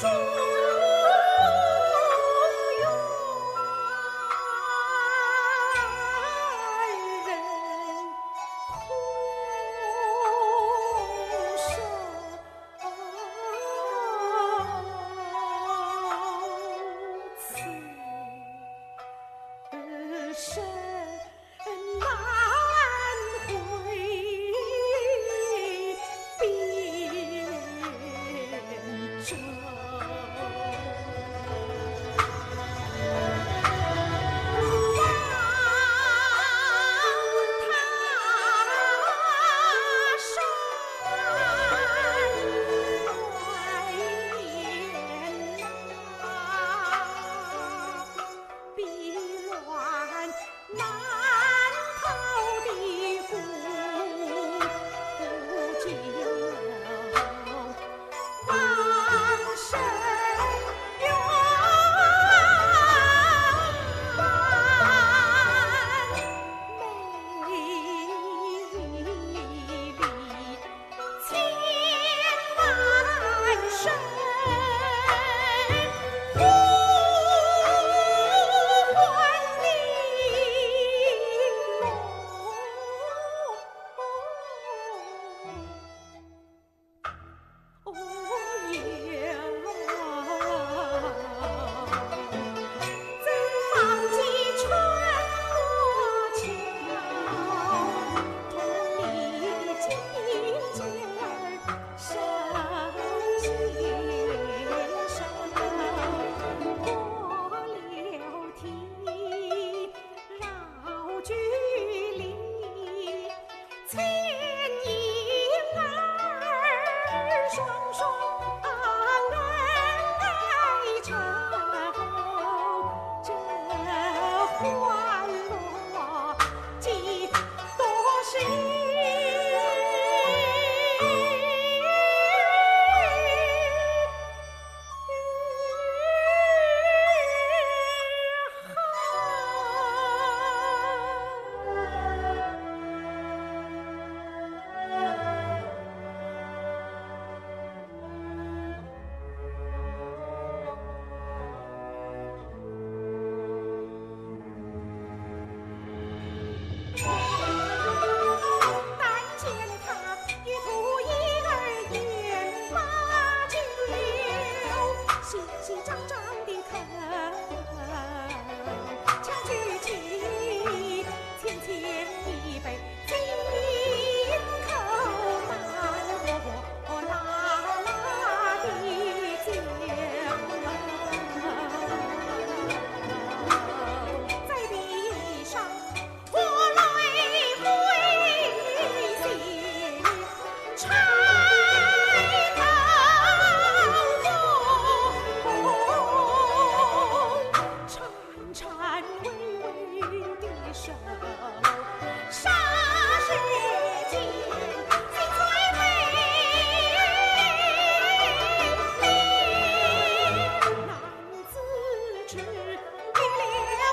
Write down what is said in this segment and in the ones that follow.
中原爱人苦守此生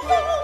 Oh.